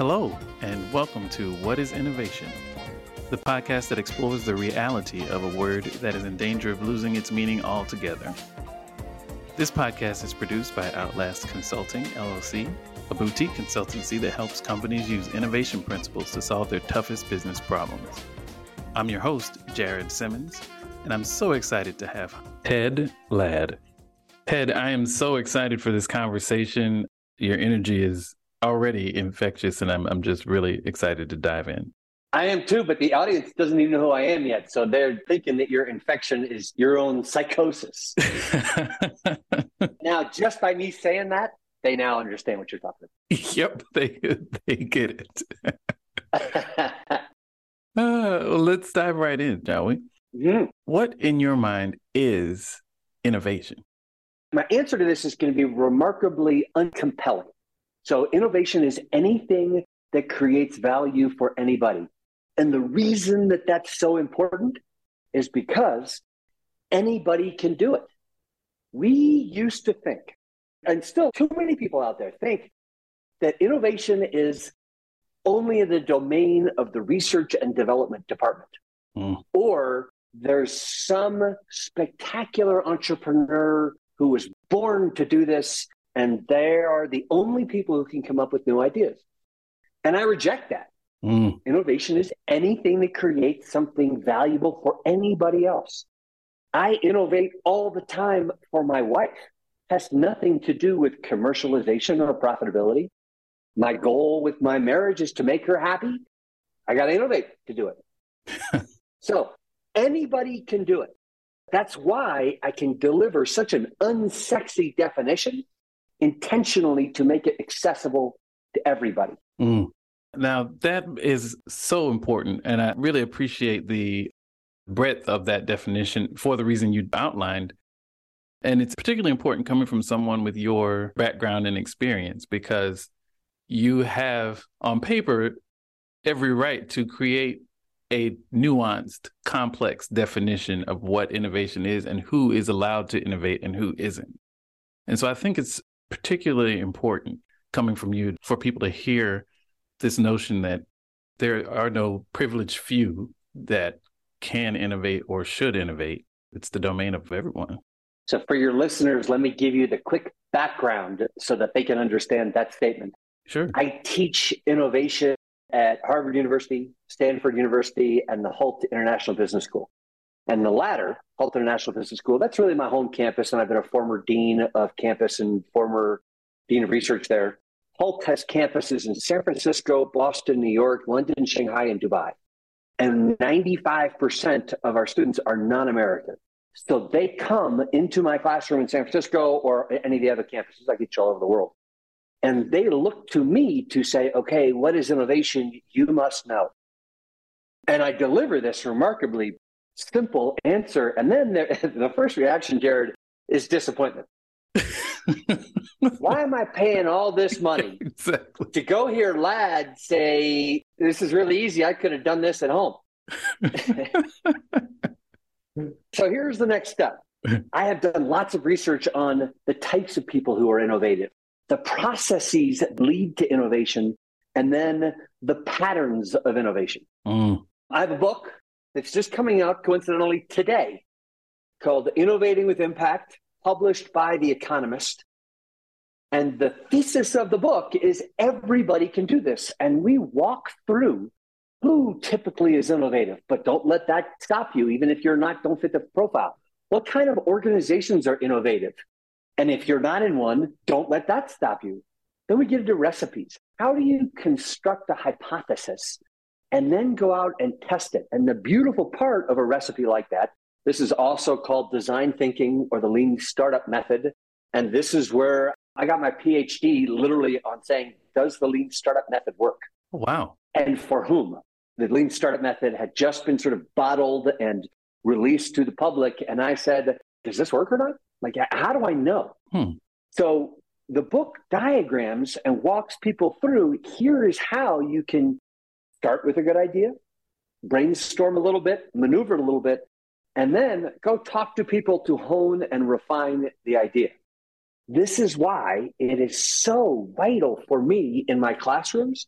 Hello, and welcome to What is Innovation, the podcast that explores the reality of a word that is in danger of losing its meaning altogether. This podcast is produced by Outlast Consulting, LLC, a boutique consultancy that helps companies use innovation principles to solve their toughest business problems. I'm your host, Jared Simmons, and I'm so excited to have Ted Ladd. Ted, I am so excited for this conversation. Your energy is already infectious, and I'm I'm just really excited to dive in. I am too, but the audience doesn't even know who I am yet, so they're thinking that your infection is your own psychosis. now, just by me saying that, they now understand what you're talking about. Yep, they they get it. uh, well, let's dive right in, shall we? Mm-hmm. What in your mind is innovation? My answer to this is going to be remarkably uncompelling. So, innovation is anything that creates value for anybody. And the reason that that's so important is because anybody can do it. We used to think, and still too many people out there think, that innovation is only in the domain of the research and development department. Mm. Or there's some spectacular entrepreneur who was born to do this and they are the only people who can come up with new ideas. And I reject that. Mm. Innovation is anything that creates something valuable for anybody else. I innovate all the time for my wife. Has nothing to do with commercialization or profitability. My goal with my marriage is to make her happy. I got to innovate to do it. so anybody can do it. That's why I can deliver such an unsexy definition intentionally to make it accessible to everybody. Mm. Now, that is so important. And I really appreciate the breadth of that definition for the reason you outlined. And it's particularly important coming from someone with your background and experience because you have on paper every right to create a nuanced, complex definition of what innovation is and who is allowed to innovate and who isn't. And so I think it's particularly important coming from you for people to hear this notion that there are no privileged few that can innovate or should innovate. It's the domain of everyone. So, for your listeners, let me give you the quick background so that they can understand that statement. Sure. I teach innovation at Harvard University, Stanford University, and the Hult International Business School. And the latter, Hult International Business School, that's really my home campus. And I've been a former dean of campus and former dean of research there. Hult has campuses in San Francisco, Boston, New York, London, Shanghai, and Dubai. And 95% of our students are non American. So they come into my classroom in San Francisco or any of the other campuses. I teach all over the world. And they look to me to say, okay, what is innovation? You must know. And I deliver this remarkably simple answer. And then the, the first reaction, Jared, is disappointment. Why am I paying all this money exactly. to go hear Ladd say, This is really easy. I could have done this at home. so here's the next step. I have done lots of research on the types of people who are innovative, the processes that lead to innovation, and then the patterns of innovation. Mm. I have a book that's just coming out coincidentally today called Innovating with Impact, published by The Economist. And the thesis of the book is everybody can do this. And we walk through who typically is innovative, but don't let that stop you, even if you're not, don't fit the profile. What kind of organizations are innovative? And if you're not in one, don't let that stop you. Then we get into recipes. How do you construct a hypothesis and then go out and test it. And the beautiful part of a recipe like that, this is also called design thinking or the lean startup method. And this is where I got my PhD literally on saying, does the lean startup method work? Wow. And for whom? The lean startup method had just been sort of bottled and released to the public. And I said, does this work or not? Like, how do I know? Hmm. So the book diagrams and walks people through here is how you can start with a good idea, brainstorm a little bit, maneuver a little bit, and then go talk to people to hone and refine the idea. This is why it is so vital for me in my classrooms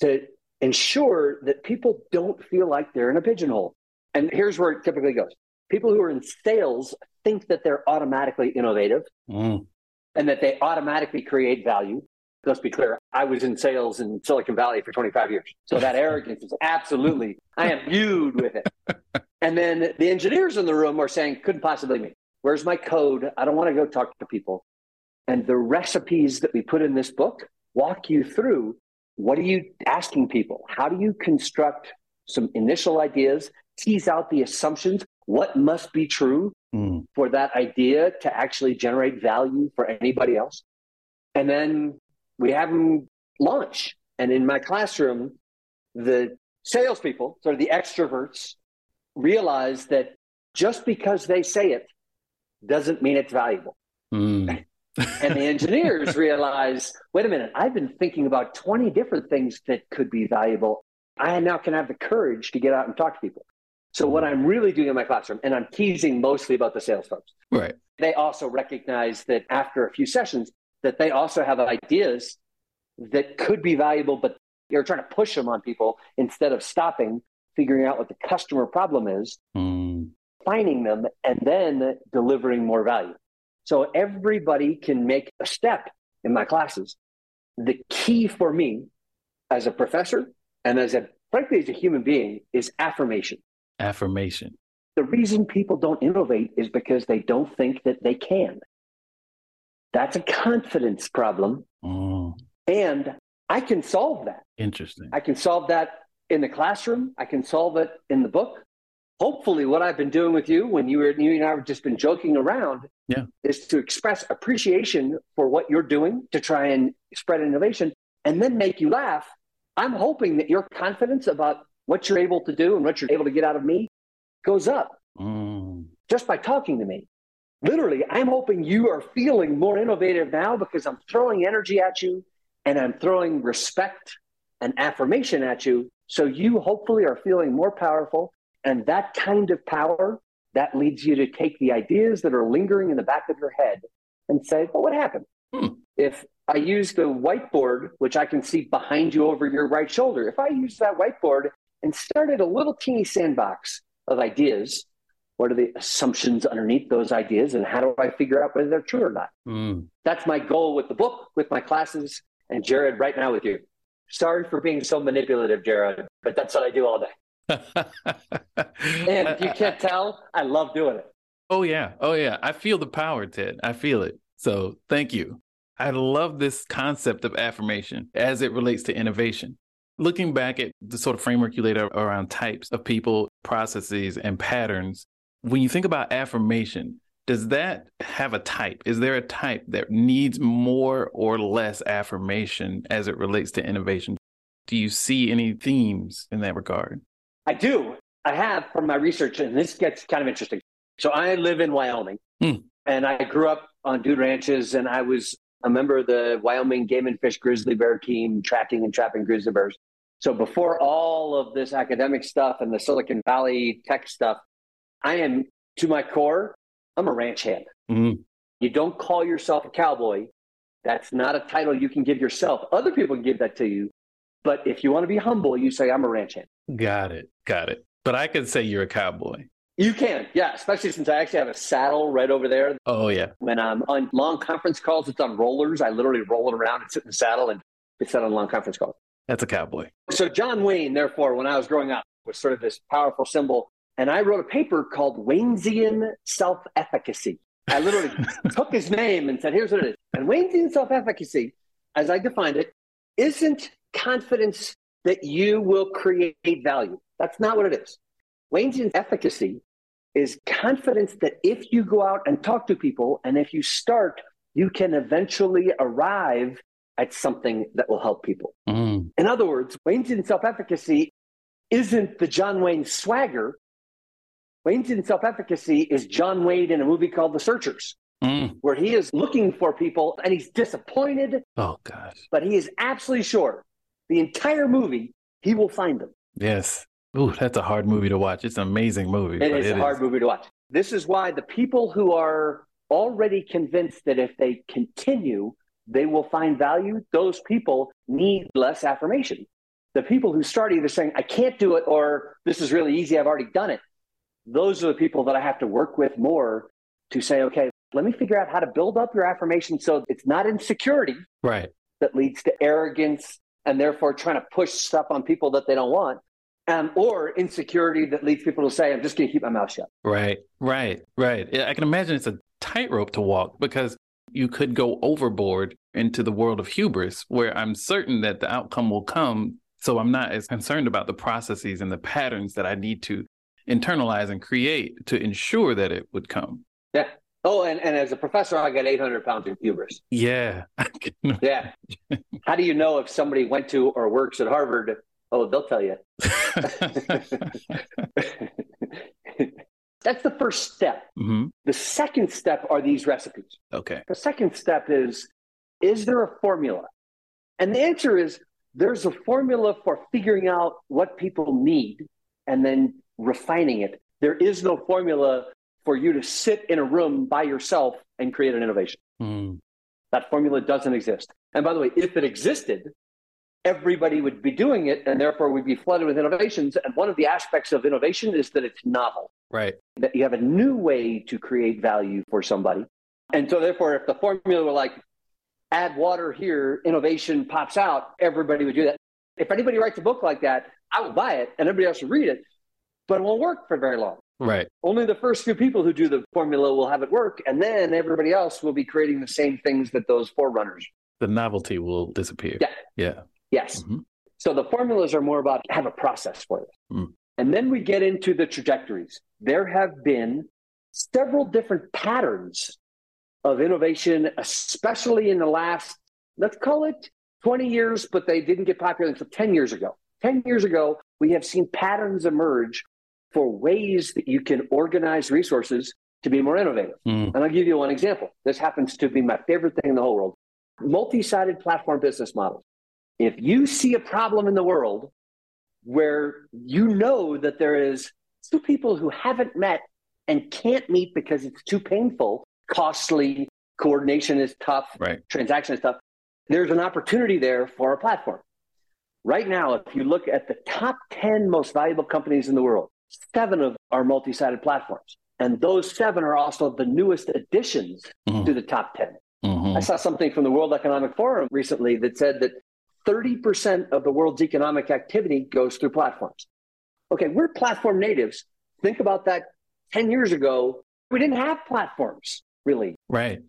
to ensure that people don't feel like they're in a pigeonhole. And here's where it typically goes people who are in sales think that they're automatically innovative mm. and that they automatically create value. Let's be clear, I was in sales in Silicon Valley for 25 years. So that arrogance is absolutely, I am viewed with it. And then the engineers in the room are saying, couldn't possibly me. Where's my code? I don't want to go talk to people. And the recipes that we put in this book walk you through what are you asking people? How do you construct some initial ideas, tease out the assumptions? What must be true mm. for that idea to actually generate value for anybody else? And then we have them launch. And in my classroom, the salespeople, sort of the extroverts, realize that just because they say it doesn't mean it's valuable. Mm. and the engineers realize wait a minute, I've been thinking about 20 different things that could be valuable. I now can have the courage to get out and talk to people. So, what I'm really doing in my classroom, and I'm teasing mostly about the sales folks, right? They also recognize that after a few sessions, that they also have ideas that could be valuable, but you're trying to push them on people instead of stopping, figuring out what the customer problem is, mm. finding them, and then delivering more value. So everybody can make a step in my classes. The key for me as a professor and as a, frankly, as a human being is affirmation. Affirmation. The reason people don't innovate is because they don't think that they can. That's a confidence problem. Mm. And I can solve that. Interesting. I can solve that in the classroom. I can solve it in the book hopefully what I've been doing with you when you were you and I have just been joking around yeah. is to express appreciation for what you're doing to try and spread innovation and then make you laugh. I'm hoping that your confidence about what you're able to do and what you're able to get out of me goes up mm. just by talking to me. Literally, I'm hoping you are feeling more innovative now because I'm throwing energy at you and I'm throwing respect and affirmation at you. So you hopefully are feeling more powerful and that kind of power that leads you to take the ideas that are lingering in the back of your head and say, well, what happened? Hmm. If I use the whiteboard, which I can see behind you over your right shoulder, if I use that whiteboard and started a little teeny sandbox of ideas, what are the assumptions underneath those ideas and how do I figure out whether they're true or not? Hmm. That's my goal with the book, with my classes, and Jared, right now with you. Sorry for being so manipulative, Jared, but that's what I do all day and if you can't tell, I love doing it. Oh, yeah. Oh, yeah. I feel the power, Ted. I feel it. So thank you. I love this concept of affirmation as it relates to innovation. Looking back at the sort of framework you laid out around types of people, processes, and patterns, when you think about affirmation, does that have a type? Is there a type that needs more or less affirmation as it relates to innovation? Do you see any themes in that regard? I do. I have from my research, and this gets kind of interesting. So I live in Wyoming, mm. and I grew up on dude ranches, and I was a member of the Wyoming Game and Fish Grizzly Bear team, tracking and trapping grizzly bears. So before all of this academic stuff and the Silicon Valley tech stuff, I am to my core, I'm a ranch hand. Mm. You don't call yourself a cowboy. That's not a title you can give yourself. Other people can give that to you. But if you want to be humble, you say, I'm a ranch hand. Got it. Got it. But I could say you're a cowboy. You can, yeah, especially since I actually have a saddle right over there. Oh, yeah. When I'm on long conference calls, it's on rollers. I literally roll it around and sit in the saddle and it's set on long conference calls. That's a cowboy. So, John Wayne, therefore, when I was growing up, was sort of this powerful symbol. And I wrote a paper called Waynesian Self Efficacy. I literally took his name and said, here's what it is. And Waynesian self efficacy, as I defined it, isn't confidence that you will create value. That's not what it is. Waynesian efficacy is confidence that if you go out and talk to people and if you start, you can eventually arrive at something that will help people. Mm. In other words, Waynesian self efficacy isn't the John Wayne swagger. Waynesian self efficacy is John Wayne in a movie called The Searchers. Mm. Where he is looking for people and he's disappointed. Oh, gosh. But he is absolutely sure the entire movie, he will find them. Yes. Ooh, that's a hard movie to watch. It's an amazing movie. It is it a hard is. movie to watch. This is why the people who are already convinced that if they continue, they will find value, those people need less affirmation. The people who start either saying, I can't do it, or this is really easy, I've already done it. Those are the people that I have to work with more to say, okay, let me figure out how to build up your affirmation so it's not insecurity right. that leads to arrogance and therefore trying to push stuff on people that they don't want. Um, or insecurity that leads people to say, I'm just going to keep my mouth shut. Right, right, right. Yeah, I can imagine it's a tightrope to walk because you could go overboard into the world of hubris where I'm certain that the outcome will come. So I'm not as concerned about the processes and the patterns that I need to internalize and create to ensure that it would come. Yeah. Oh, and, and as a professor, I got 800 pounds of hubris. Yeah. yeah. How do you know if somebody went to or works at Harvard? Oh, they'll tell you. That's the first step. Mm-hmm. The second step are these recipes. Okay. The second step is Is there a formula? And the answer is there's a formula for figuring out what people need and then refining it. There is no formula for you to sit in a room by yourself and create an innovation. Mm. That formula doesn't exist. And by the way, if it existed, everybody would be doing it and therefore we'd be flooded with innovations. And one of the aspects of innovation is that it's novel. Right. That you have a new way to create value for somebody. And so therefore, if the formula were like add water here, innovation pops out, everybody would do that. If anybody writes a book like that, I will buy it and everybody else will read it, but it won't work for very long. Right. Only the first few people who do the formula will have it work, and then everybody else will be creating the same things that those forerunners. The novelty will disappear. Yeah. Yeah. Yes. Mm-hmm. So the formulas are more about have a process for this. Mm. And then we get into the trajectories. There have been several different patterns of innovation, especially in the last, let's call it 20 years, but they didn't get popular until 10 years ago. 10 years ago, we have seen patterns emerge for ways that you can organize resources to be more innovative. Mm. And I'll give you one example. This happens to be my favorite thing in the whole world multi sided platform business models. If you see a problem in the world where you know that there is two people who haven't met and can't meet because it's too painful, costly, coordination is tough, right. transaction is tough, there's an opportunity there for a platform. Right now, if you look at the top 10 most valuable companies in the world, seven of our multi sided platforms. And those seven are also the newest additions mm-hmm. to the top 10. Mm-hmm. I saw something from the World Economic Forum recently that said that 30% of the world's economic activity goes through platforms. Okay, we're platform natives. Think about that 10 years ago. We didn't have platforms, really. Right.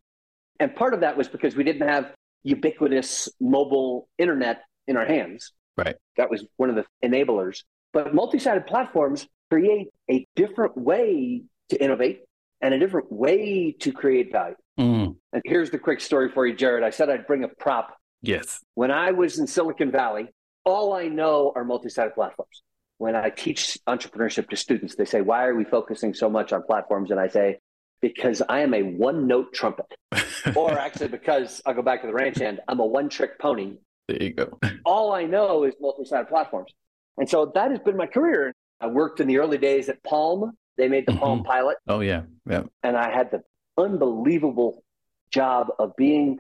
And part of that was because we didn't have ubiquitous mobile internet in our hands. Right. That was one of the enablers. But multi sided platforms create a different way to innovate and a different way to create value. Mm. And here's the quick story for you, Jared. I said I'd bring a prop. Yes. When I was in Silicon Valley, all I know are multi sided platforms. When I teach entrepreneurship to students, they say, Why are we focusing so much on platforms? And I say, Because I am a one note trumpet. or actually, because I'll go back to the ranch hand, I'm a one trick pony. There you go. all I know is multi sided platforms. And so that has been my career. I worked in the early days at Palm. They made the mm-hmm. Palm Pilot. Oh, yeah. Yeah. And I had the unbelievable job of being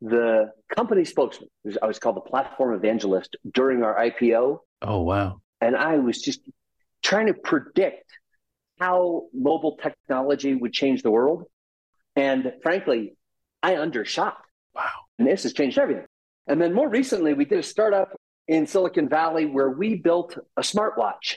the company spokesman. I was called the platform evangelist during our IPO. Oh, wow. And I was just trying to predict how mobile technology would change the world. And frankly, I undershot. Wow. And this has changed everything. And then more recently, we did a startup in Silicon Valley where we built a smartwatch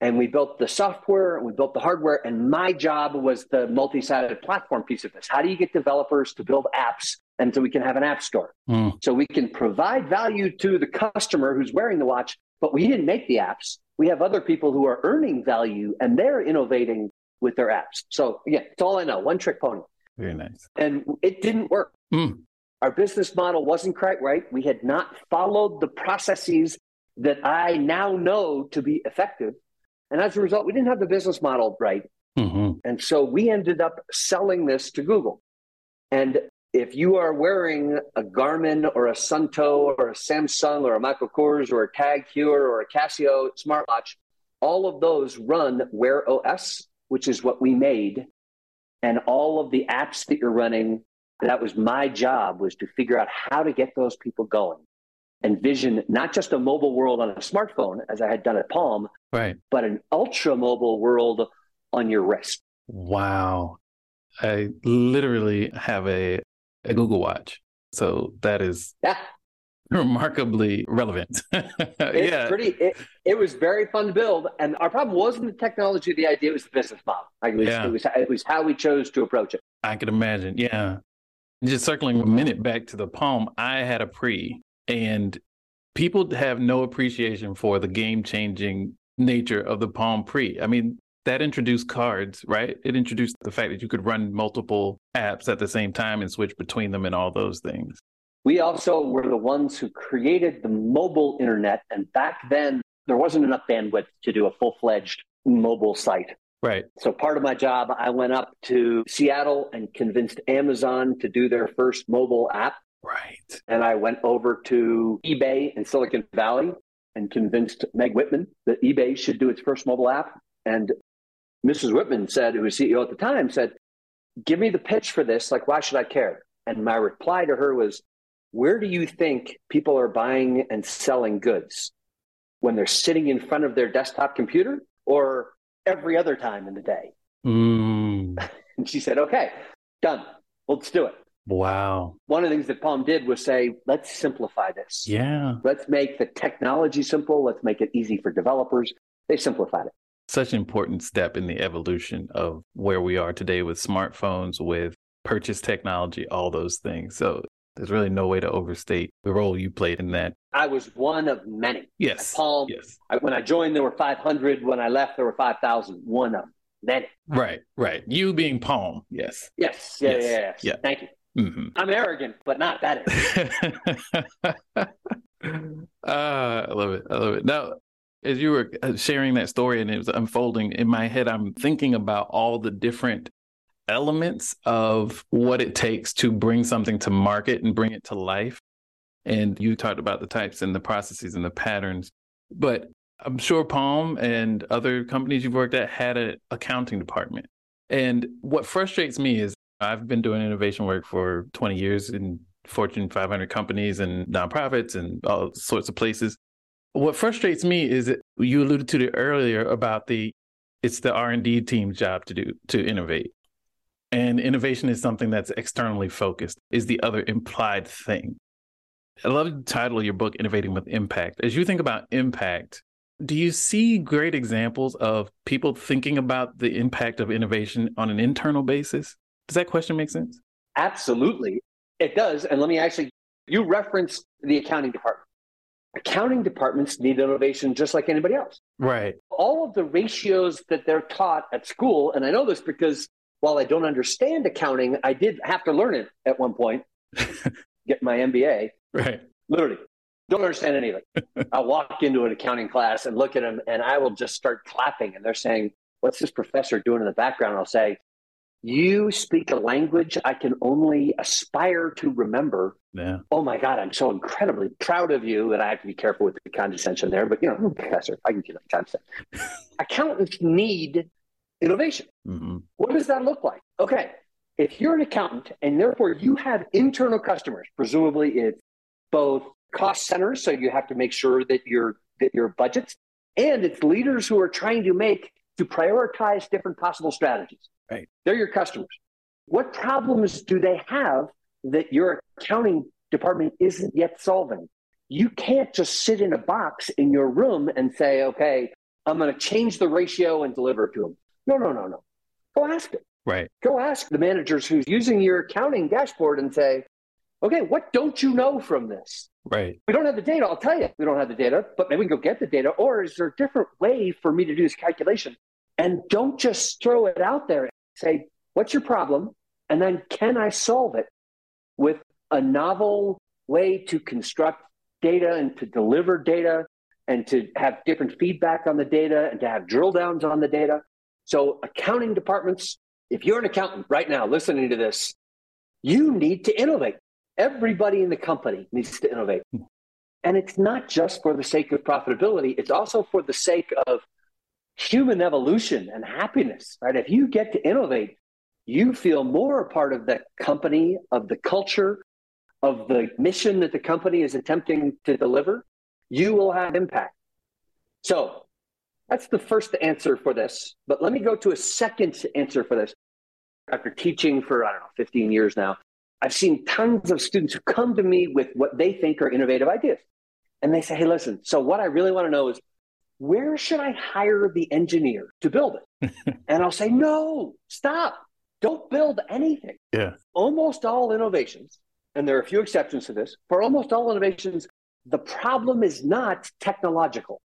and we built the software and we built the hardware and my job was the multi-sided platform piece of this. How do you get developers to build apps and so we can have an app store? Mm. so we can provide value to the customer who's wearing the watch but we didn't make the apps. We have other people who are earning value and they're innovating with their apps. So yeah it's all i know one trick pony. Very nice. And it didn't work. Mm. our business model wasn't quite right. We had not followed the processes that i now know to be effective and as a result, we didn't have the business model right. Mm-hmm. And so we ended up selling this to Google. And if you are wearing a Garmin or a Suunto or a Samsung or a Michael Kors or a Tag Heuer or a Casio smartwatch, all of those run Wear OS, which is what we made. And all of the apps that you're running, that was my job was to figure out how to get those people going. Envision not just a mobile world on a smartphone, as I had done at Palm, right, but an ultra mobile world on your wrist. Wow. I literally have a, a Google Watch. So that is yeah. remarkably relevant. it's yeah. pretty it, it was very fun to build. And our problem wasn't the technology, the idea was the business model. Like it was, yeah. it was it was how we chose to approach it. I could imagine. Yeah. Just circling a minute back to the Palm, I had a Pre and people have no appreciation for the game changing nature of the Palm Pre. I mean, that introduced cards, right? It introduced the fact that you could run multiple apps at the same time and switch between them and all those things. We also were the ones who created the mobile internet. And back then, there wasn't enough bandwidth to do a full fledged mobile site. Right. So, part of my job, I went up to Seattle and convinced Amazon to do their first mobile app. Right. And I went over to eBay in Silicon Valley and convinced Meg Whitman that eBay should do its first mobile app. And Mrs. Whitman said, who was CEO at the time, said, Give me the pitch for this. Like, why should I care? And my reply to her was, Where do you think people are buying and selling goods? When they're sitting in front of their desktop computer or every other time in the day? Mm. and she said, Okay, done. Let's do it. Wow. One of the things that Palm did was say, let's simplify this. Yeah. Let's make the technology simple. Let's make it easy for developers. They simplified it such an important step in the evolution of where we are today with smartphones, with purchase technology, all those things. So there's really no way to overstate the role you played in that. I was one of many. Yes. Palm. Yes. I, when I joined, there were 500. When I left, there were 5,000. One of many. Right. Right. You being Palm. Yes. Yes. Yeah. Yes. Yeah, yeah, yeah. Thank you. Mm-hmm. I'm arrogant, but not that. uh, I love it. I love it. Now, as you were uh, sharing that story and it was unfolding in my head, I'm thinking about all the different elements of what it takes to bring something to market and bring it to life. And you talked about the types and the processes and the patterns. But I'm sure Palm and other companies you've worked at had an accounting department. And what frustrates me is I've been doing innovation work for 20 years in Fortune 500 companies and nonprofits and all sorts of places. What frustrates me is that you alluded to it earlier about the it's the R&D team's job to do to innovate. And innovation is something that's externally focused, is the other implied thing. I love the title of your book, Innovating with Impact. As you think about impact, do you see great examples of people thinking about the impact of innovation on an internal basis? Does that question make sense? Absolutely. It does. And let me actually, you referenced the accounting department accounting departments need innovation just like anybody else. Right. All of the ratios that they're taught at school, and I know this because while I don't understand accounting, I did have to learn it at one point, get my MBA. Right. Literally, don't understand anything. I'll walk into an accounting class and look at them, and I will just start clapping. And they're saying, What's this professor doing in the background? I'll say, you speak a language I can only aspire to remember. Yeah. Oh my God, I'm so incredibly proud of you that I have to be careful with the condescension there. But, you know, professor, I can do that condescension. Accountants need innovation. Mm-hmm. What does that look like? Okay. If you're an accountant and therefore you have internal customers, presumably it's both cost centers, so you have to make sure that your that your budgets, and it's leaders who are trying to make to prioritize different possible strategies. Right. They're your customers. What problems do they have that your accounting department isn't yet solving? You can't just sit in a box in your room and say, okay, I'm going to change the ratio and deliver it to them. No, no, no, no. Go ask it. Right. Go ask the managers who's using your accounting dashboard and say, okay, what don't you know from this? Right. We don't have the data. I'll tell you, we don't have the data, but maybe we can go get the data. Or is there a different way for me to do this calculation? And don't just throw it out there say, what's your problem? And then can I solve it with a novel way to construct data and to deliver data and to have different feedback on the data and to have drill downs on the data? So, accounting departments, if you're an accountant right now listening to this, you need to innovate. Everybody in the company needs to innovate. And it's not just for the sake of profitability, it's also for the sake of human evolution and happiness, right? If you get to innovate, you feel more a part of the company, of the culture, of the mission that the company is attempting to deliver, you will have impact. So that's the first answer for this. But let me go to a second answer for this. After teaching for, I don't know, 15 years now, I've seen tons of students who come to me with what they think are innovative ideas. And they say, hey, listen, so what I really want to know is where should I hire the engineer to build it? and I'll say, no, stop. Don't build anything. Yeah. Almost all innovations, and there are a few exceptions to this, for almost all innovations, the problem is not technological.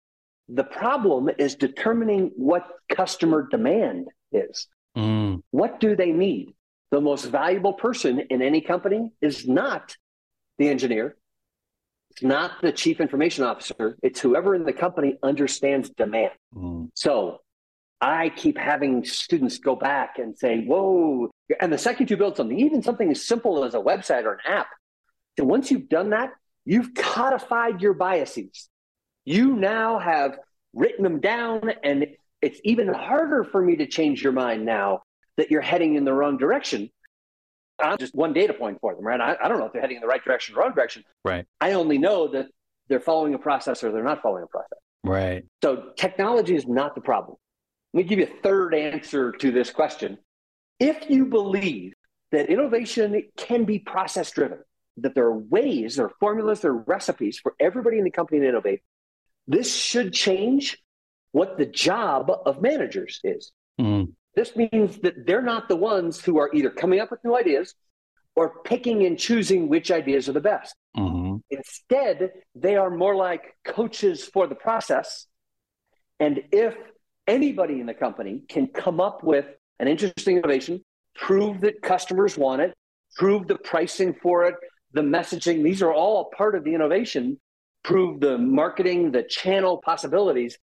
The problem is determining what customer demand is. Mm. What do they need? The most valuable person in any company is not the engineer, it's not the chief information officer, it's whoever in the company understands demand. Mm. So I keep having students go back and say, whoa. And the second you build something, even something as simple as a website or an app, and once you've done that, you've codified your biases. You now have written them down, and it's even harder for me to change your mind now that you're heading in the wrong direction. I'm just one data point for them, right? I, I don't know if they're heading in the right direction or wrong direction. Right. I only know that they're following a process or they're not following a process. Right. So technology is not the problem. Let me give you a third answer to this question. If you believe that innovation can be process driven, that there are ways or formulas or recipes for everybody in the company to innovate, this should change what the job of managers is. Mm. This means that they're not the ones who are either coming up with new ideas or picking and choosing which ideas are the best. hmm Instead, they are more like coaches for the process. And if anybody in the company can come up with an interesting innovation, prove that customers want it, prove the pricing for it, the messaging, these are all part of the innovation, prove the marketing, the channel possibilities,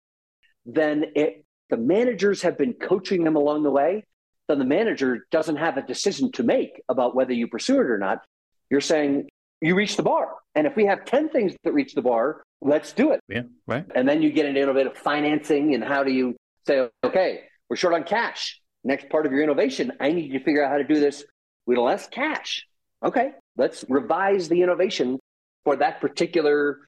then it, the managers have been coaching them along the way. Then the manager doesn't have a decision to make about whether you pursue it or not. You're saying you reach the bar. And if we have 10 things that reach the bar, let's do it. Yeah. Right. And then you get into innovative financing and how do you say, okay, we're short on cash. Next part of your innovation, I need you to figure out how to do this with less cash. Okay, let's revise the innovation for that particular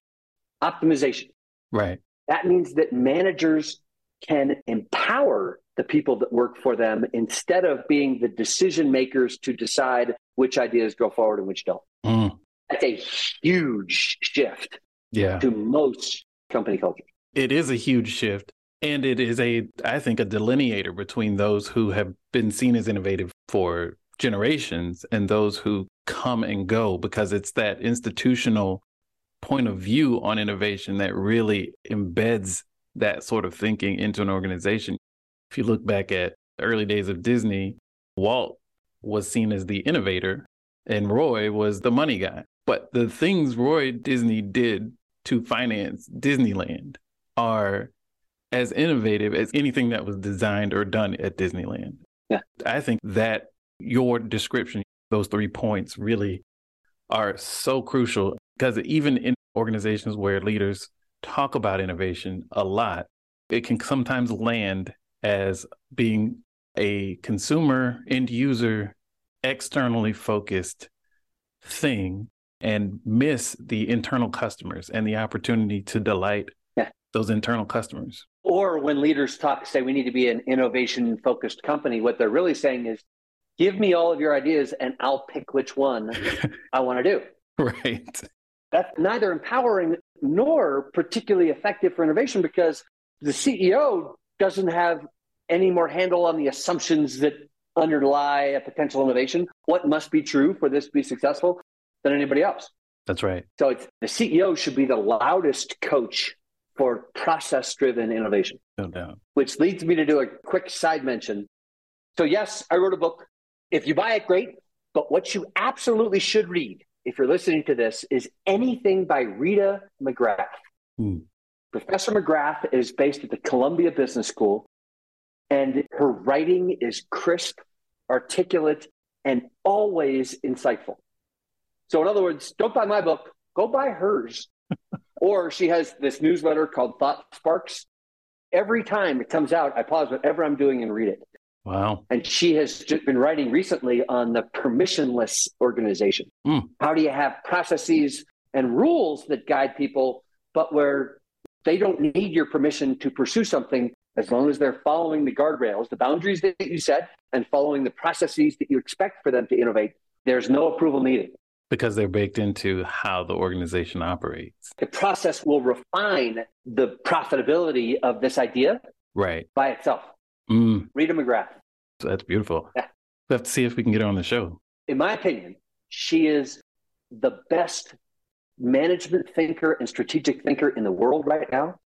optimization. Right. That means that managers can empower the people that work for them instead of being the decision makers to decide which ideas go forward and which don't. Mm. That's a huge shift Yeah. to most company cultures. It is a huge shift. And it is a, I think, a delineator between those who have been seen as innovative for generations and those who come and go because it's that institutional point of view on innovation that really embeds that sort of thinking into an organization. If you look back at the early days of Disney, Walt was seen as the innovator and Roy was the money guy. But the things Roy Disney did to finance Disneyland are as innovative as anything that was designed or done at Disneyland. Yeah. I think that your description, those three points really are so crucial because even in organizations where leaders talk about innovation a lot, it can sometimes land as being a consumer, end user, externally focused thing and miss the internal customers and the opportunity to delight Yeah. those internal customers. Or when leaders talk, say we need to be an innovation focused company, what they're really saying is, give me all of your ideas and I'll pick which one I want to do. right. That's neither empowering nor particularly effective for innovation because the CEO doesn't have any more handle on the assumptions that underlie a potential innovation, what must be true for this to be successful, than anybody else. That's right. So it's, the CEO should be the loudest coach for process driven innovation, No doubt. which leads me to do a quick side mention. So, yes, I wrote a book. If you buy it, great. But what you absolutely should read, if you're listening to this, is anything by Rita McGrath. Hmm. Professor McGrath is based at the Columbia Business School, and her writing is crisp, articulate, and always insightful. So, in other words, don't buy my book, go buy hers. or she has this newsletter called Thought Sparks. Every time it comes out, I pause whatever I'm doing and read it. Wow. And she has just been writing recently on the permissionless organization. Mm. How do you have processes and rules that guide people, but where they don't need your permission to pursue something as long as they're following the guardrails, the boundaries that you set, and following the processes that you expect for them to innovate? There's no approval needed. Because they're baked into how the organization operates. The process will refine the profitability of this idea Right. by itself. Mm, Rita McGrath, that's beautiful. Yeah. We have to see if we can get her on the show. in my opinion, she is the best management thinker and strategic thinker in the world right now.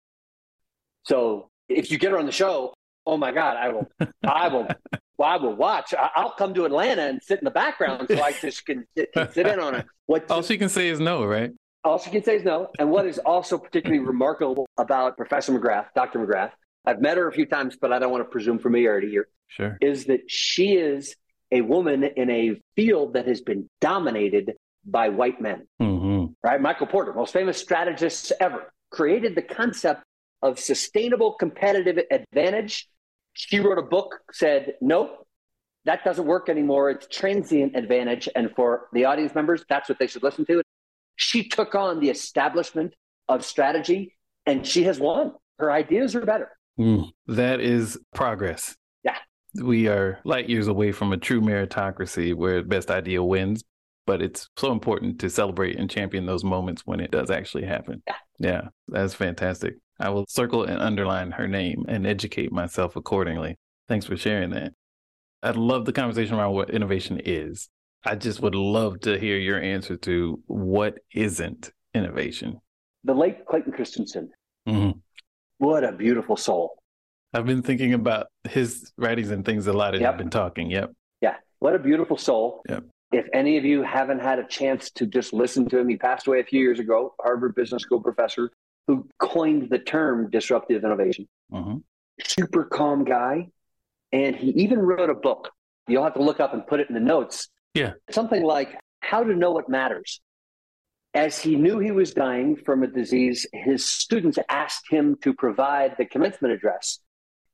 So if you get her on the show, oh my God, I will, I will, well, I will watch. I- I'll come to Atlanta and sit in the background so I just can sit, can sit in on it. What All she can say is no, right? all she can say is no. And what is also particularly remarkable about Professor McGrath, Dr. McGrath, I've met her a few times, but I don't want to presume familiarity here, Sure. is that she is a woman in a field that has been dominated by white men, hmm right? Michael Porter, most famous strategist ever, created the concept of sustainable competitive advantage. She wrote a book, said, nope, that doesn't work anymore. It's transient advantage. And for the audience members, that's what they should listen to. She took on the establishment of strategy and she has won. Her ideas are better. Mm, that is progress. Yeah. We are light years away from a true meritocracy where the best idea wins, but it's so important to celebrate and champion those moments when it does actually happen. Yeah. Yeah, that's fantastic. I will circle and underline her name and educate myself accordingly. Thanks for sharing that. I'd love the conversation around what innovation is. I just would love to hear your answer to what isn't innovation. The late Clayton Christensen, Mhm. What a beautiful soul. I've been thinking about his writings and things a lot as Yep. you've been talking. Yep. Yeah, what a beautiful soul. Yep. If any of you haven't had a chance to just listen to him, he passed away a few years ago, Harvard Business School professor who coined the term disruptive innovation. hmm Super calm guy. And he even wrote a book. You'll have to look up and put it in the notes. Yeah. Something like How to Know What Matters. As he knew he was dying from a disease, his students asked him to provide the commencement address.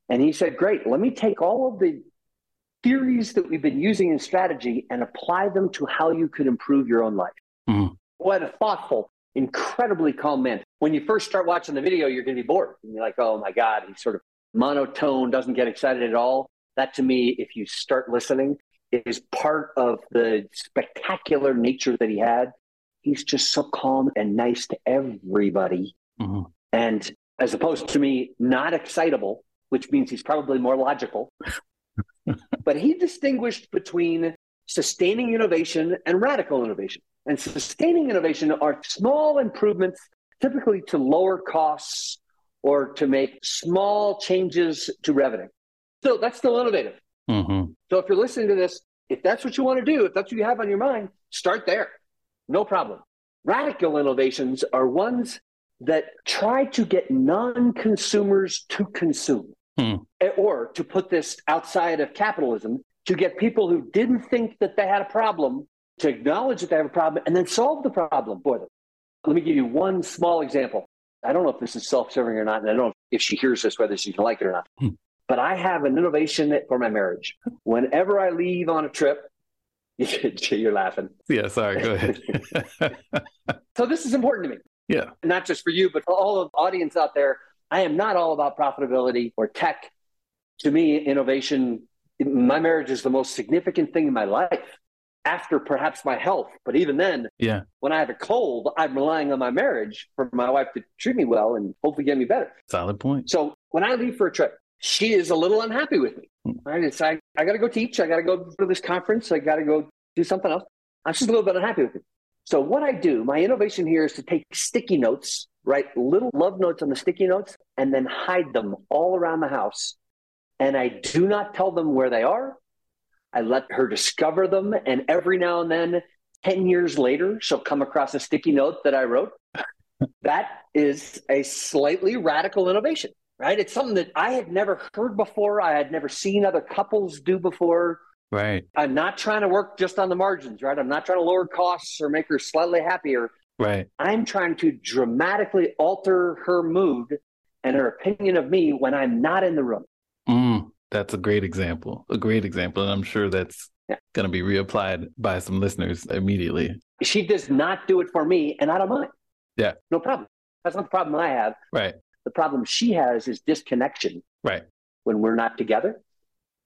And he said, Great, let me take all of the theories that we've been using in strategy and apply them to how you could improve your own life. Mhm. What a thoughtful, incredibly calm man. When you first start watching the video, you're going to be bored. And you're like, oh my God, he's sort of monotone, doesn't get excited at all. That to me, if you start listening, is part of the spectacular nature that he had. He's just so calm and nice to everybody. hmm And as opposed to me, not excitable, which means he's probably more logical. but he distinguished between sustaining innovation and radical innovation. And sustaining innovation are small improvements, typically to lower costs or to make small changes to revenue. So that's still innovative. hmm So if you're listening to this, if that's what you want to do, if that's what you have on your mind, start there. No problem. Radical innovations are ones that try to get non consumers to consume. Hmm. Eh, Or to put this outside of capitalism, to get people who didn't think that they had a problem to acknowledge that they have a problem and then solve the problem for them. Let me give you one small example. I don't know if this is self serving or not, and I don't know if she hears this, whether she can like it or not. Hmm. But I have an innovation for my marriage. Whenever I leave on a trip, you're laughing. Yeah, sorry, go ahead. So this is important to me, yeah. not just for you, but for all of the audience out there. I am not all about profitability or tech. To me, innovation, my marriage is the most significant thing in my life after perhaps my health. But even then, Yeah. when I have a cold, I'm relying on my marriage for my wife to treat me well and hopefully get me better. Solid point. So when I leave for a trip, she is a little unhappy with me. Hmm. Right? It's I, I got to go teach. I got to go to this conference. I got to go do something else. I'm just a little bit unhappy with it. So what I do, my innovation here is to take sticky notes, write little love notes on the sticky notes, and then hide them all around the house. And I do not tell them where they are. I let her discover them. And every now and then, 10 years later, she'll come across a sticky note that I wrote. that is a slightly radical innovation, right? It's something that I had never heard before. I had never seen other couples do before. Right. I'm not trying to work just on the margins, right? I'm not trying to lower costs or make her slightly happier. Right. I'm trying to dramatically alter her mood and her opinion of me when I'm not in the room. Mm. That's a great example. A great example. And I'm sure that's Yeah. going to be reapplied by some listeners immediately. She does not do it for me, and I don't mind. Yeah. No problem. That's not the problem I have. Right. The problem she has is disconnection Right. when we're not together.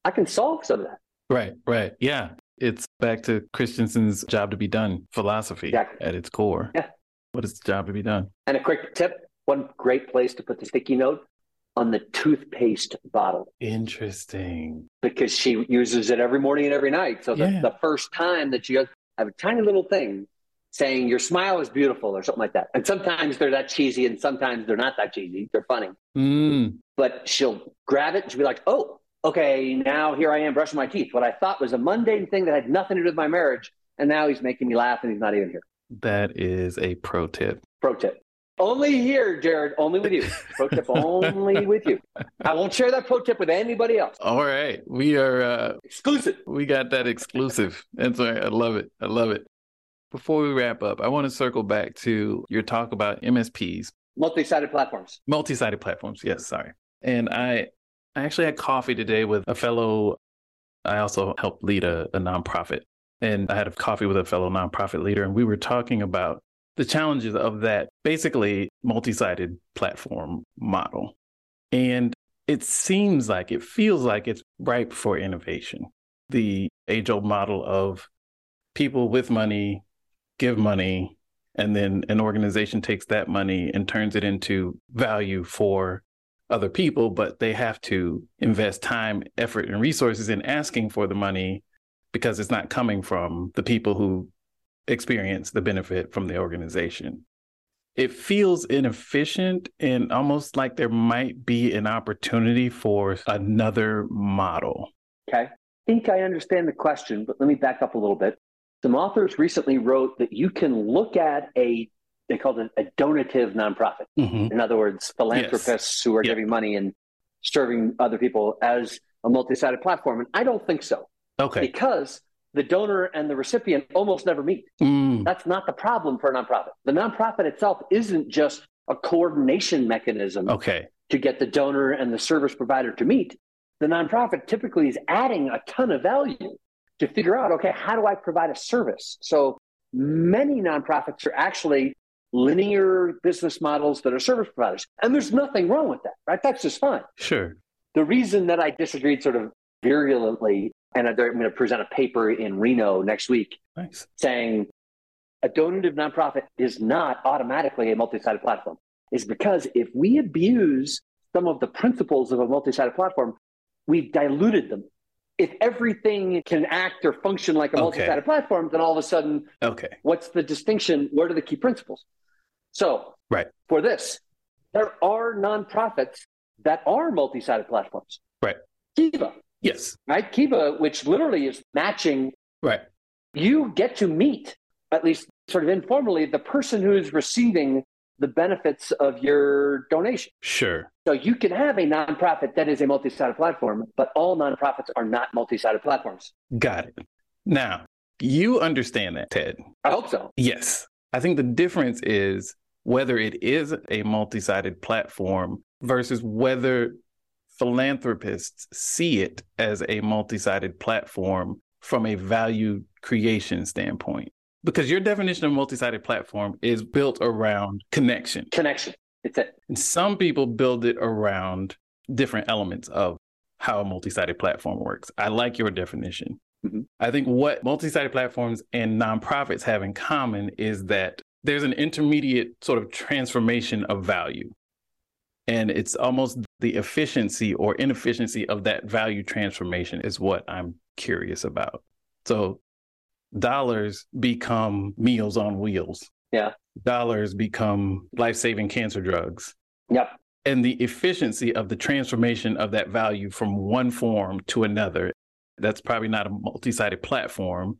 I can solve some of that. Right. Right. Yeah. It's back to Christensen's job to be done philosophy Exactly. at its core. Yeah. What is the job to be done? And a quick tip one great place to put the sticky note on the toothpaste bottle Interesting. because she uses it every morning and every night. So the, Yeah. the first time that she goes, I have a tiny little thing saying your smile is beautiful or something like that. And sometimes they're that cheesy and sometimes they're not that cheesy. They're funny. Mm. But she'll grab it and she'll be like, oh, okay, now here I am brushing my teeth. What I thought was a mundane thing that had nothing to do with my marriage. And now he's making me laugh and he's not even here. That is a pro tip. Pro tip. Only here, Jared, only with you. Pro tip only with you. I won't share that pro tip with anybody else. All right. We are uh Exclusive. we got that exclusive. That's right. I love it. I love it. Before we wrap up, I want to circle back to your talk about MSPs, Multi-sided platforms. multi-sided platforms. Yes, sorry. And I I actually had coffee today with a fellow I also help lead a, a nonprofit. And I had a coffee with a fellow nonprofit leader, and we were talking about the challenges of that basically multi-sided platform model. And it seems like it feels like it's ripe for innovation. The age-old model of people with money give money, and then an organization takes that money and turns it into value for other people, but they have to invest time, effort, and resources in asking for the money because it's not coming from the people who experience the benefit from the organization. It feels inefficient and almost like there might be an opportunity for another model. Okay. I think I understand the question, but let me back up a little bit. Some authors recently wrote that you can look at a, they called it a donative nonprofit. Mm-hmm. In other words, philanthropists who are Yeah. giving money and serving other people as a multi sided platform. And I don't think so Okay. because the donor and the recipient almost never meet. Mm, That's not the problem for a nonprofit. The nonprofit itself isn't just a coordination mechanism okay. to get the donor and the service provider to meet. The nonprofit typically is adding a ton of value to figure out okay, how do I provide a service? So many nonprofits are actually linear business models that are service providers. And there's nothing wrong with that, right? That's just fine. Sure. The reason that I disagreed sort of virulently, and I'm going to present a paper in Reno next week Nice. saying a donative nonprofit is not automatically a multi-sided platform is because if we abuse some of the principles of a multi-sided platform, we've diluted them. If everything can act or function like a Okay. multi-sided platform, then all of a sudden, Okay. what's the distinction? What are the key principles? So, Right. for this, there are nonprofits that are multi-sided platforms. Right. Kiva, Yes. right? Kiva, which literally is matching Right. you get to meet, at least sort of informally, the person who is receiving the benefits of your donation. Sure. So you can have a nonprofit that is a multi sided platform, but all nonprofits are not multi sided platforms. Got it. Now, you understand that, Ted. I hope so. Yes. I think the difference is whether it is a multi sided platform versus whether philanthropists see it as a multi sided platform from a value creation standpoint. Because your definition of multi sided platform is built around connection. Connection. It's it. And some people build it around different elements of how a multi sided platform works. I like your definition. Mhm. I think what multi sided platforms and nonprofits have in common is that there's an intermediate sort of transformation of value. And it's almost the efficiency or inefficiency of that value transformation is what I'm curious about. So dollars become meals on wheels. Yeah. Dollars become life saving cancer drugs Yep. and the efficiency of the transformation of that value from one form to another that's probably not a multi-sided platform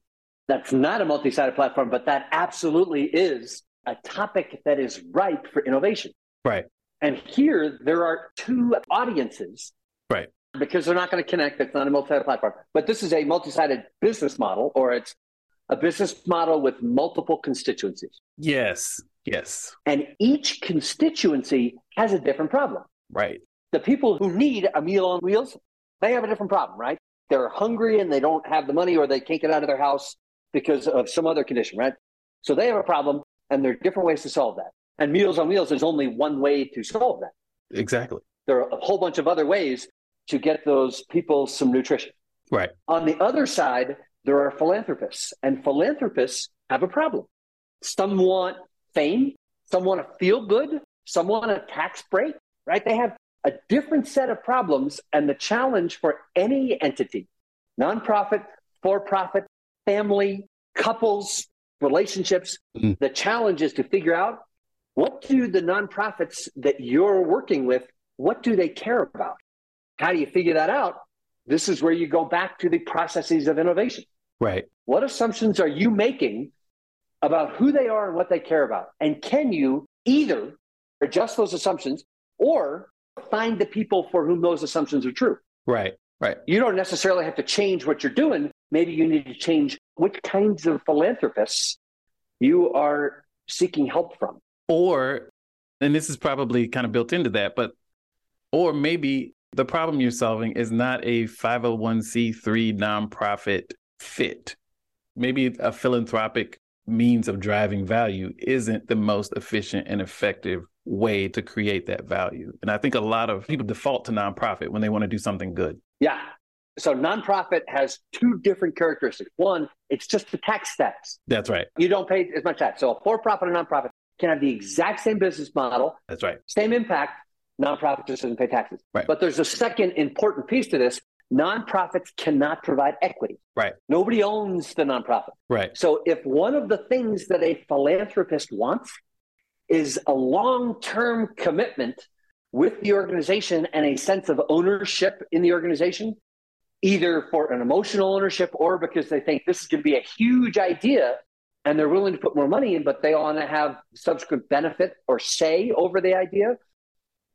That's not a multi sided platform, but that absolutely is a topic that is ripe for innovation. right And here there are two audiences. Right. Because they're not going to connect. It's not a multi-sided platform. But this is a multi-sided business model, or it's a business model with multiple constituencies. yes yes And each constituency has a different problem. right The people who need a meal on wheels they have a different problem, right? They're hungry and they don't have the money or they can't get out of their house because of some other condition, right? So they have a problem and there are different ways to solve that. And Meals on Wheels is only one way to solve that. Exactly. There are a whole bunch of other ways to get those people some nutrition. Right. On the other side, there are philanthropists, and philanthropists have a problem. Some want fame, some want to feel good, some want a tax break, right? They have a different set of problems. And the challenge for any entity, nonprofit, for profit, family, couples, relationships, mm-hmm. the challenge is to figure out what do the nonprofits that you're working with, what do they care about? How do you figure that out? This is where you go back to the processes of innovation. Right. What assumptions are you making about who they are and what they care about? And can you either adjust those assumptions or find the people for whom those assumptions are true? Right. Right. You don't necessarily have to change what you're doing. Maybe you need to change which kinds of philanthropists you are seeking help from. Or, and this is probably kind of built into that, but, or maybe the problem you're solving is not a 501c3 nonprofit fit. Maybe a philanthropic means of driving value isn't the most efficient and effective way to create that value. And I think a lot of people default to nonprofit when they want to do something good. Yeah. So nonprofit has two different characteristics. One, it's just the tax status. That's right. You don't pay as much tax. So a for-profit and nonprofit can have the exact same business model. That's right. Same impact. Nonprofit just doesn't pay taxes. Right. But there's a second important piece to this. Nonprofits cannot provide equity. Right. Nobody owns the nonprofit. Right. So if one of the things that a philanthropist wants is a long-term commitment with the organization and a sense of ownership in the organization, either for an emotional ownership or because they think this is going to be a huge idea and they're willing to put more money in, but they want to have subsequent benefit or say over the idea,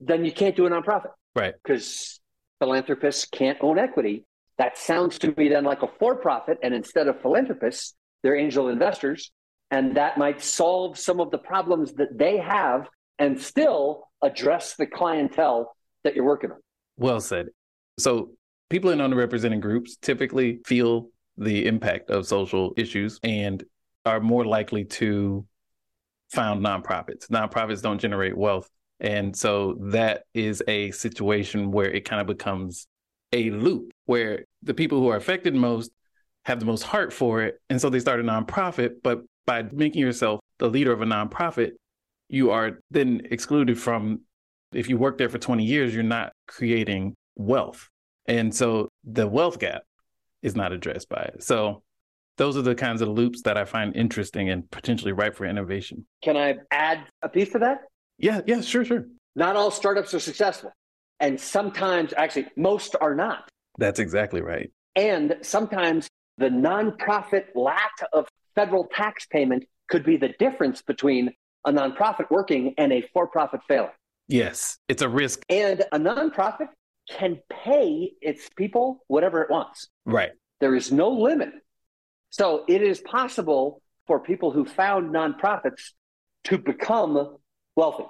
then you can't do a nonprofit. Right. Because philanthropists can't own equity. That sounds to me then like a for profit. And instead of philanthropists, they're angel investors. And that might solve some of the problems that they have and still address the clientele that you're working on. Well said. So, people in underrepresented groups typically feel the impact of social issues and are more likely to found nonprofits. Nonprofits don't generate wealth. And so that is a situation where it kind of becomes a loop where the people who are affected most have the most heart for it. And so they start a nonprofit. But by making yourself the leader of a nonprofit, you are then excluded from, if you work there for 20 years, you're not creating wealth. And so the wealth gap is not addressed by it. So those are the kinds of loops that I find interesting and potentially ripe for innovation. Can I add a piece to that? Yeah, yeah, sure, sure. Not all startups are successful. And sometimes, actually, most are not. That's exactly right. And sometimes the nonprofit lack of federal tax payment could be the difference between a nonprofit working and a for profit failing. Yes, it's a risk. And a nonprofit can pay its people whatever it wants. Right. There is no limit. So it is possible for people who found nonprofits to become wealthy.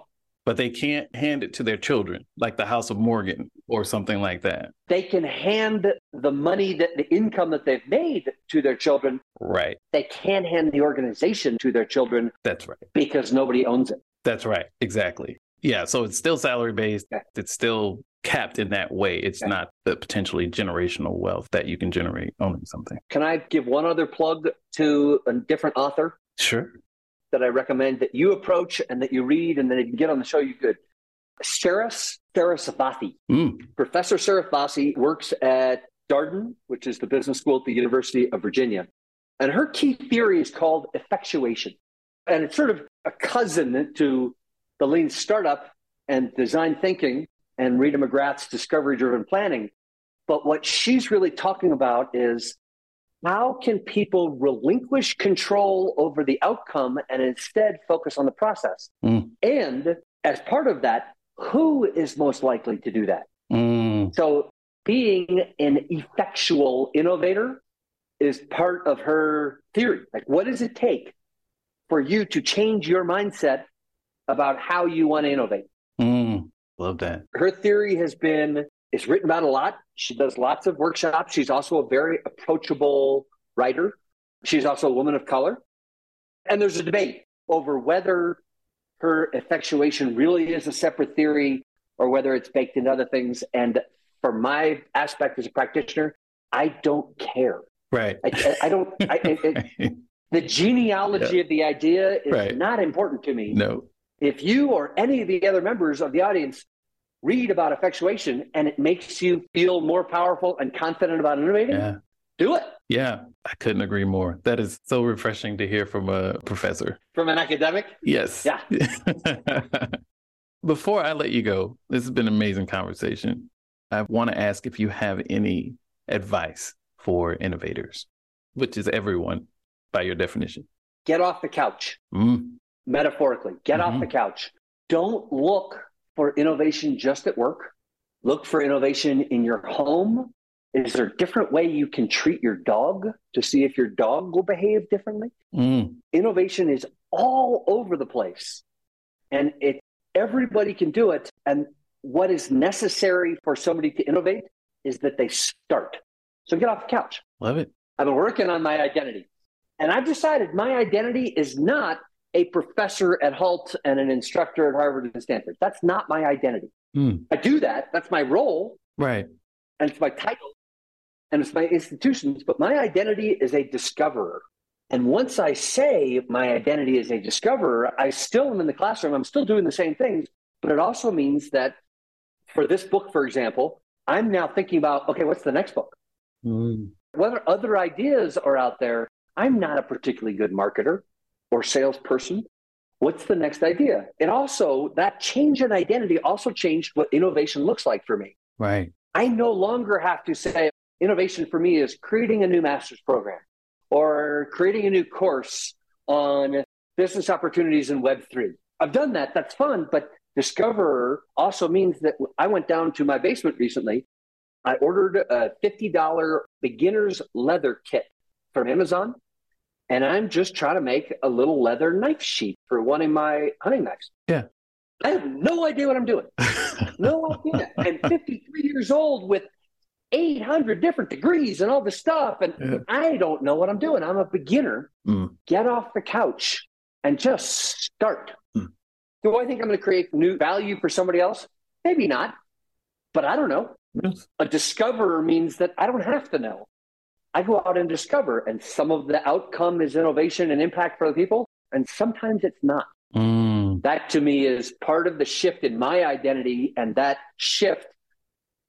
But they can't hand it to their children, like the House of Morgan or something like that. They can hand the money that the income that they've made to their children. Right. They can't hand the organization to their children. That's right. Because nobody owns it. That's right. Exactly. Yeah. So it's still salary based. It's still capped in that way. It's okay. not the potentially generational wealth that you can generate owning something. Can I give one other plug to a different author? Sure. That I recommend that you approach and that you read and then if you get on the show, you could. Saras Sarasvathy. Mm. Professor Sarasvathy works at Darden, which is the business school at the University of Virginia. And her key theory is called effectuation. And it's sort of a cousin to the lean startup and design thinking and Rita McGrath's discovery driven planning. But what she's really talking about is how can people relinquish control over the outcome and instead focus on the process? Mm. And as part of that, who is most likely to do that? Mm. So being an effectual innovator is part of her theory. Like, what does it take for you to change your mindset about how you want to innovate? Mm. Love that. Her theory has been is written about a lot. She does lots of workshops. She's also a very approachable writer. She's also a woman of color. And there's a debate over whether her effectuation really is a separate theory or whether it's baked into other things. And for my aspect as a practitioner, I don't care. Right. I, I don't. I, it, the genealogy yeah. of the idea is right. not important to me. No. If you or any of the other members of the audience read about effectuation and it makes you feel more powerful and confident about innovating, yeah. do it. Yeah, I couldn't agree more. That is so refreshing to hear from a professor. From an academic? Yes. Yeah. Before I let you go, this has been an amazing conversation. I want to ask if you have any advice for innovators, which is everyone by your definition. Get off the couch. Mm. Metaphorically, get mm-hmm. off the couch. Don't look for innovation just at work. Look for innovation in your home. Is there a different way you can treat your dog to see if your dog will behave differently? Mm. Innovation is all over the place. And it everybody can do it. And what is necessary for somebody to innovate is that they start. So get off the couch. Love it. I've been working on my identity. And I've decided my identity is not a professor at Hult and an instructor at Harvard and Stanford. That's not my identity. Mm. I do that. That's my role. Right. And it's my title and it's my institutions. But my identity is a discoverer. And once I say my identity is a discoverer, I still am in the classroom. I'm still doing the same things. But it also means that for this book, for example, I'm now thinking about okay, what's the next book? Mm. Whether other ideas are out there, I'm not a particularly good marketer or salesperson. What's the next idea? And also, that change in identity also changed what innovation looks like for me. Right. I no longer have to say innovation for me is creating a new master's program or creating a new course on business opportunities in Web3. I've done that. That's fun. But Discoverer also means that I went down to my basement recently. I ordered a $50 beginner's leather kit from Amazon and I'm just trying to make a little leather knife sheath for one of my hunting knives. Yeah. I have no idea what I'm doing. no idea. And 53 years old with 800 different degrees and all this stuff. And yeah. I don't know what I'm doing. I'm a beginner. Mm. Get off the couch and just start. Mm. Do I think I'm going to create new value for somebody else? Maybe not, but I don't know. Yes. A discoverer means that I don't have to know. I go out and discover, and some of the outcome is innovation and impact for other people, and sometimes it's not. Mm. That to me is part of the shift in my identity, and that shift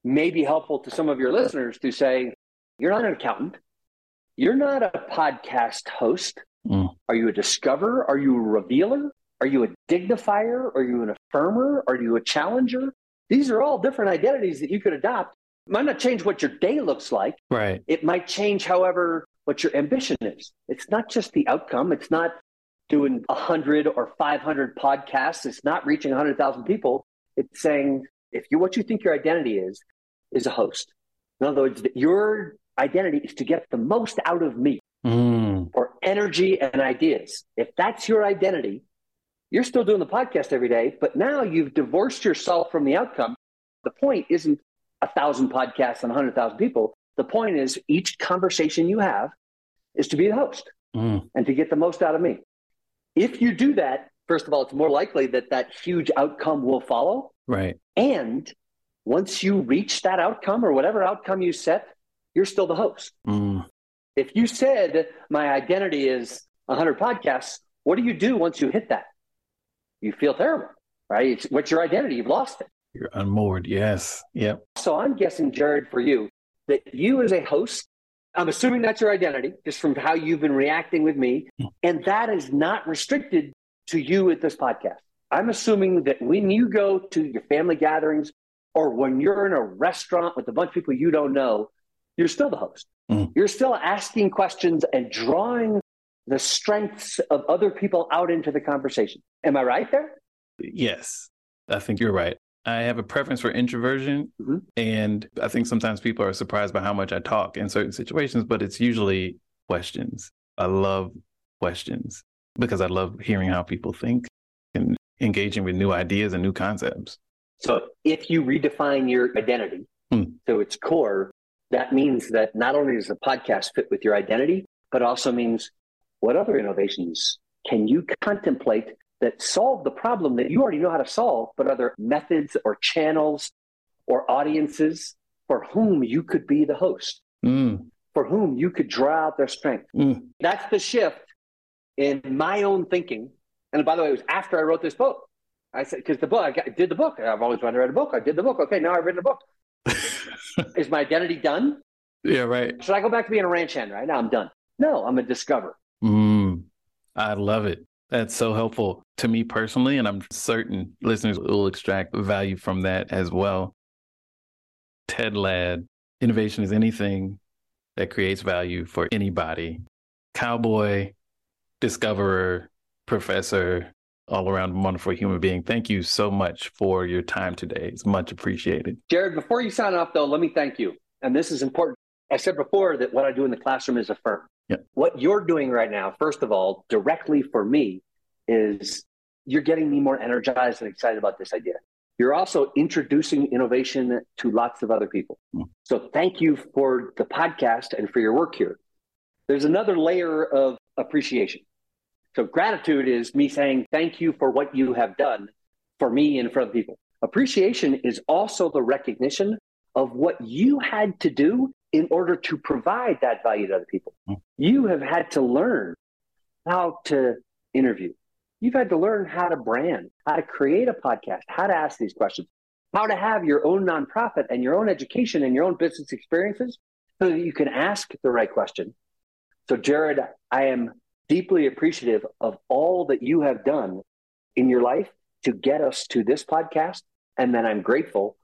may be helpful to some of your listeners to say, You're not an accountant, you're not a podcast host. Mm. Are you a discoverer? Are you a revealer? Are you a dignifier? Are you an affirmer? Are you a challenger? These are all different identities that you could adopt might not change what your day looks like. Right. It might change, however, what your ambition is. It's not just the outcome. It's not doing 100 or 500 podcasts. It's not reaching 100,000 people. It's saying if you what you think your identity is is a host. In other words, your identity is to get the most out of me mm. or energy and ideas. If that's your identity, you're still doing the podcast every day, but now you've divorced yourself from the outcome. The point isn't a thousand podcasts and a 100,000 people. The point is, each conversation you have is to be the host mm. and to get the most out of me. If you do that, first of all, it's more likely that that huge outcome will follow. Right. And once you reach that outcome or whatever outcome you set, you're still the host. Mm. If you said, my identity is 100 podcasts, what do you do once you hit that? You feel terrible, right? It's, what's your identity? You've lost it. You're unmoored. Yes. Yep. So I'm guessing, Jared, for you, that you as a host, I'm assuming that's your identity, just from how you've been reacting with me. Hmm. And that is not restricted to you at this podcast. I'm assuming that when you go to your family gatherings or when you're in a restaurant with a bunch of people you don't know, you're still the host. Mm. You're still asking questions and drawing the strengths of other people out into the conversation. Am I right there? Yes, I think you're right. I have a preference for introversion. Mm-hmm. And I think sometimes people are surprised by how much I talk in certain situations, but it's usually questions. I love questions because I love hearing how people think and engaging with new ideas and new concepts. So if you redefine your identity Hmm. So its core, that means that not only does the podcast fit with your identity, but also means what other innovations can you contemplate that solve the problem that you already know how to solve, but other methods or channels or audiences for whom you could be the host, mm. for whom you could draw out their strength. Mm. That's the shift in my own thinking. And by the way, it was after I wrote this book. I said, because the book, I got, did the book. I've always wanted to write a book. I did the book. Okay, now I've written a book. Is my identity done? Yeah, right. Should I go back to being a ranch hand right now? I'm done. No, I'm a discover. Mm, I love it. That's so helpful to me personally, and I'm certain listeners will extract value from that as well. Ted Ladd, innovation is anything that creates value for anybody. Cowboy, discoverer, professor, all around wonderful human being. Thank you so much for your time today. It's much appreciated. Jared, before you sign off, though, let me thank you. And this is important. I said before that what I do in the classroom is affirm. Yep. What you're doing right now, first of all, directly for me, is you're getting me more energized and excited about this idea. You're also introducing innovation to lots of other people. Mm. So thank you for the podcast and for your work here. There's another layer of appreciation. So gratitude is me saying thank you for what you have done for me and for other people. Appreciation is also the recognition of what you had to do in order to provide that value to other people. Mm. You have had to learn how to interview. You've had to learn how to brand, how to create a podcast, how to ask these questions, how to have your own nonprofit and your own education and your own business experiences so that you can ask the right question. So, Jared, I am deeply appreciative of all that you have done in your life to get us to this podcast. And then I'm grateful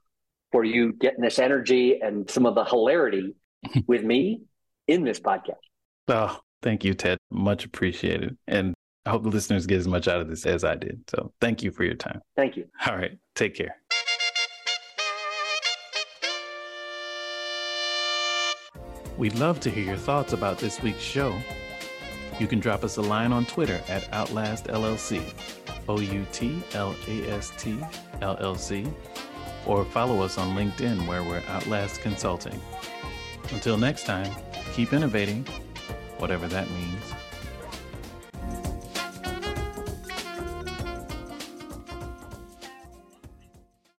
for you getting this energy and some of the hilarity with me in this podcast. Oh, thank you, Ted. Much appreciated. And I hope the listeners get as much out of this as I did. So thank you for your time. Thank you. All right. Take care. We'd love to hear your thoughts about this week's show. You can drop us a line on Twitter at Outlast LLC, O U T L A S T L L C, or follow us on LinkedIn where we're Outlast Consulting. Until next time, keep innovating, whatever that means.